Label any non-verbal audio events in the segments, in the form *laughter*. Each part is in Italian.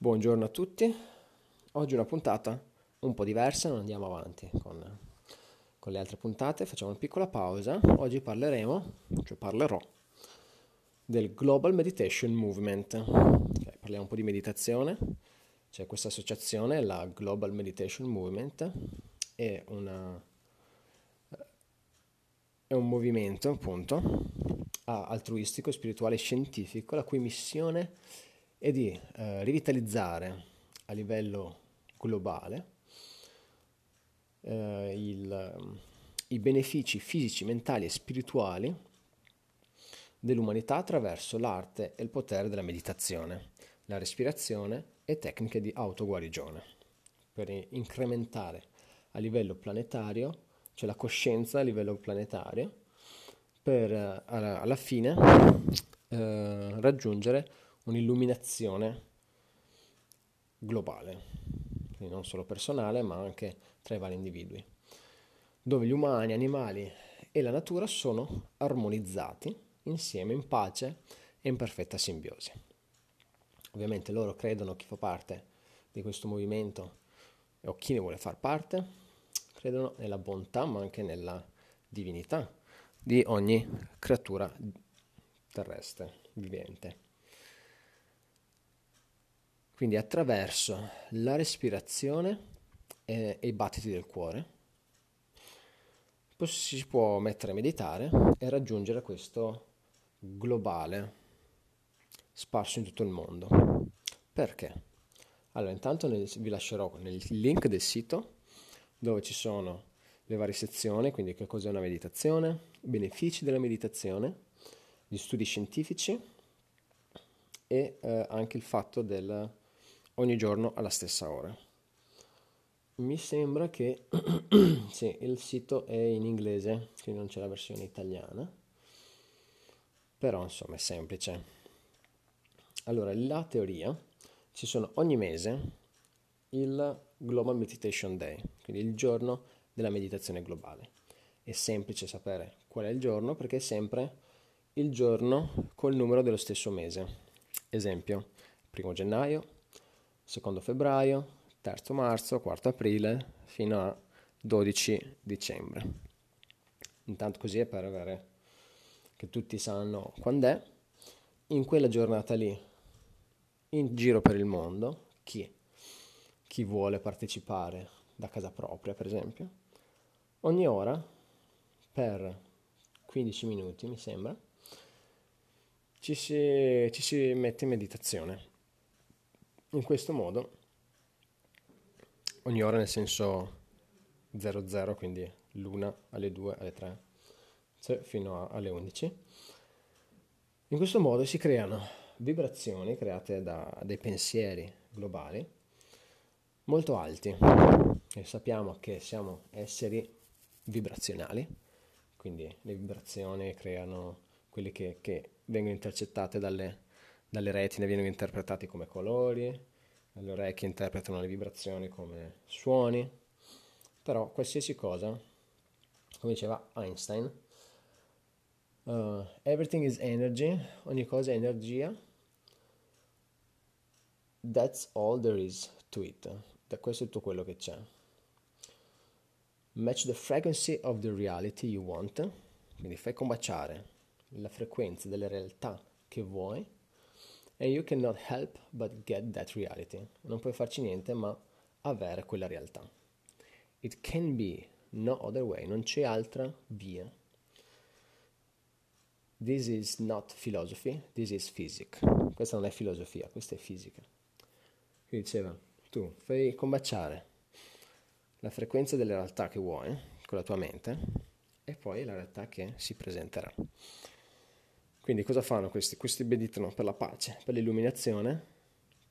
Buongiorno a tutti, oggi una puntata un po' diversa, non andiamo avanti con, con le altre puntate, facciamo una piccola pausa, oggi parleremo, cioè parlerò, del Global Meditation Movement, okay, parliamo un po' di meditazione, c'è questa associazione, la Global Meditation Movement, è, una, è un movimento appunto altruistico, spirituale e scientifico, la cui missione è di eh, rivitalizzare a livello globale eh, il, i benefici fisici, mentali e spirituali dell'umanità attraverso l'arte e il potere della meditazione, la respirazione e tecniche di autoguarigione, per incrementare a livello planetario, cioè la coscienza a livello planetario, per eh, alla fine eh, raggiungere un'illuminazione globale, quindi non solo personale, ma anche tra i vari individui, dove gli umani, animali e la natura sono armonizzati insieme in pace e in perfetta simbiosi. Ovviamente loro credono, chi fa parte di questo movimento o chi ne vuole far parte, credono nella bontà ma anche nella divinità di ogni creatura terrestre, vivente. Quindi attraverso la respirazione e, i battiti del cuore si può mettere a meditare e raggiungere questo globale sparso in tutto il mondo. Perché? Allora, intanto nel, vi lascerò nel link del sito dove ci sono le varie sezioni, quindi che cos'è una meditazione, i benefici della meditazione, gli studi scientifici e eh, anche il fatto del ogni giorno alla stessa ora. Mi sembra che *clears throat* sì, il sito è in inglese, quindi non c'è la versione italiana, però insomma è semplice. Allora, la teoria, ci sono ogni mese il Global Meditation Day, quindi il giorno della meditazione globale. È semplice sapere qual è il giorno perché è sempre il giorno col numero dello stesso mese. Esempio, primo gennaio, secondo febbraio, terzo marzo, quarto aprile fino a 12 dicembre. Intanto così è per avere che tutti sanno quando è. In quella giornata lì, in giro per il mondo, chi, chi vuole partecipare da casa propria, per esempio, ogni ora per 15 minuti, mi sembra, ci si, ci si mette in meditazione in questo modo, ogni ora nel senso 00, quindi l'una alle 2, alle 3, cioè fino a, alle 11, in questo modo si creano vibrazioni create da dei pensieri globali molto alti. E sappiamo che siamo esseri vibrazionali, quindi le vibrazioni creano quelle che, che vengono intercettate dalle dalle retine vengono interpretati come colori, le orecchie interpretano le vibrazioni come suoni, però qualsiasi cosa, come diceva Einstein, uh, everything is energy, ogni cosa è energia, that's all there is to it, da questo è tutto quello che c'è. Match the frequency of the reality you want, quindi fai combaciare la frequenza delle realtà che vuoi And you cannot help but get that reality. Non puoi farci niente ma avere quella realtà. It can be no other way, non c'è altra via. This is not philosophy, this is physics. Questa non è filosofia, questa è fisica. Qui diceva, tu fai combaciare la frequenza delle realtà che vuoi con la tua mente e poi la realtà che si presenterà. Quindi cosa fanno questi? Questi meditano per la pace, per l'illuminazione,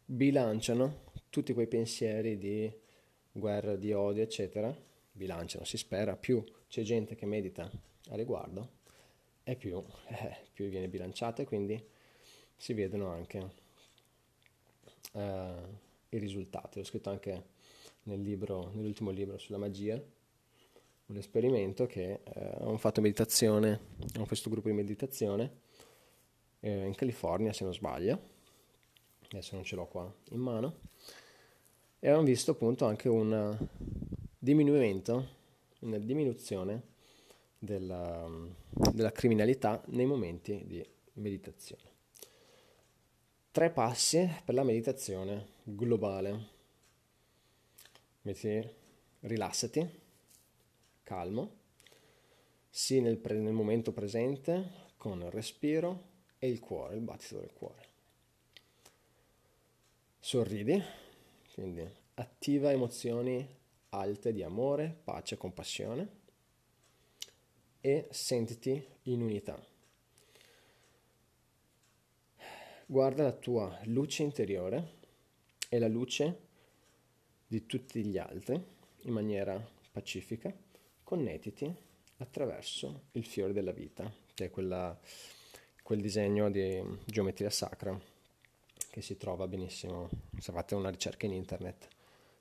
bilanciano tutti quei pensieri di guerra, di odio, eccetera, bilanciano, si spera, più c'è gente che medita a riguardo e più, eh, più viene bilanciata e quindi si vedono anche eh, i risultati. L'ho scritto anche nel libro, nell'ultimo libro sulla magia, un esperimento che eh, hanno fatto meditazione, hanno questo gruppo di meditazione eh, in California se non sbaglio, adesso non ce l'ho qua in mano, e abbiamo visto appunto anche un diminuimento, una diminuzione della, della criminalità nei momenti di meditazione. Tre passi per la meditazione globale. Metti, rilassati, calmo, sii nel, pre- nel momento presente con il respiro e il cuore, il battito del cuore. Sorridi, quindi attiva emozioni alte di amore, pace compassione e sentiti in unità. Guarda la tua luce interiore e la luce di tutti gli altri in maniera pacifica, connettiti attraverso il fiore della vita, che è quella, quel disegno di geometria sacra che si trova benissimo se fate una ricerca in internet.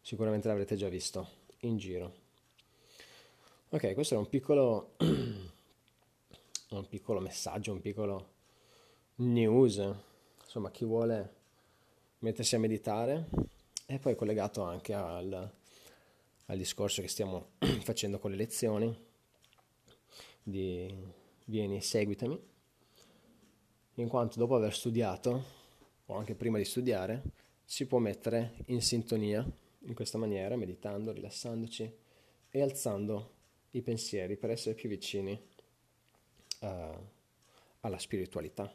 Sicuramente l'avrete già visto in giro. Ok, questo è un piccolo, *clears throat* un piccolo messaggio, un piccolo news, insomma chi vuole mettersi a meditare e poi collegato anche al, al discorso che stiamo *clears throat* facendo con le lezioni di vieni seguitami in quanto dopo aver studiato o anche prima di studiare si può mettere in sintonia in questa maniera meditando, rilassandoci e alzando i pensieri per essere più vicini uh, alla spiritualità,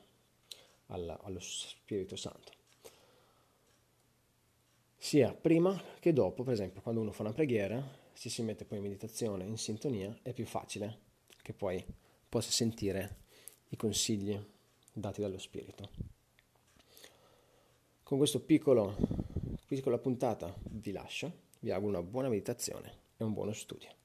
alla, allo Spirito Santo. Sia prima che dopo, per esempio, quando uno fa una preghiera, se si mette poi in meditazione, in sintonia, è più facile che poi possa sentire i consigli dati dallo Spirito. Con questa piccola puntata vi lascio, vi auguro una buona meditazione e un buono studio.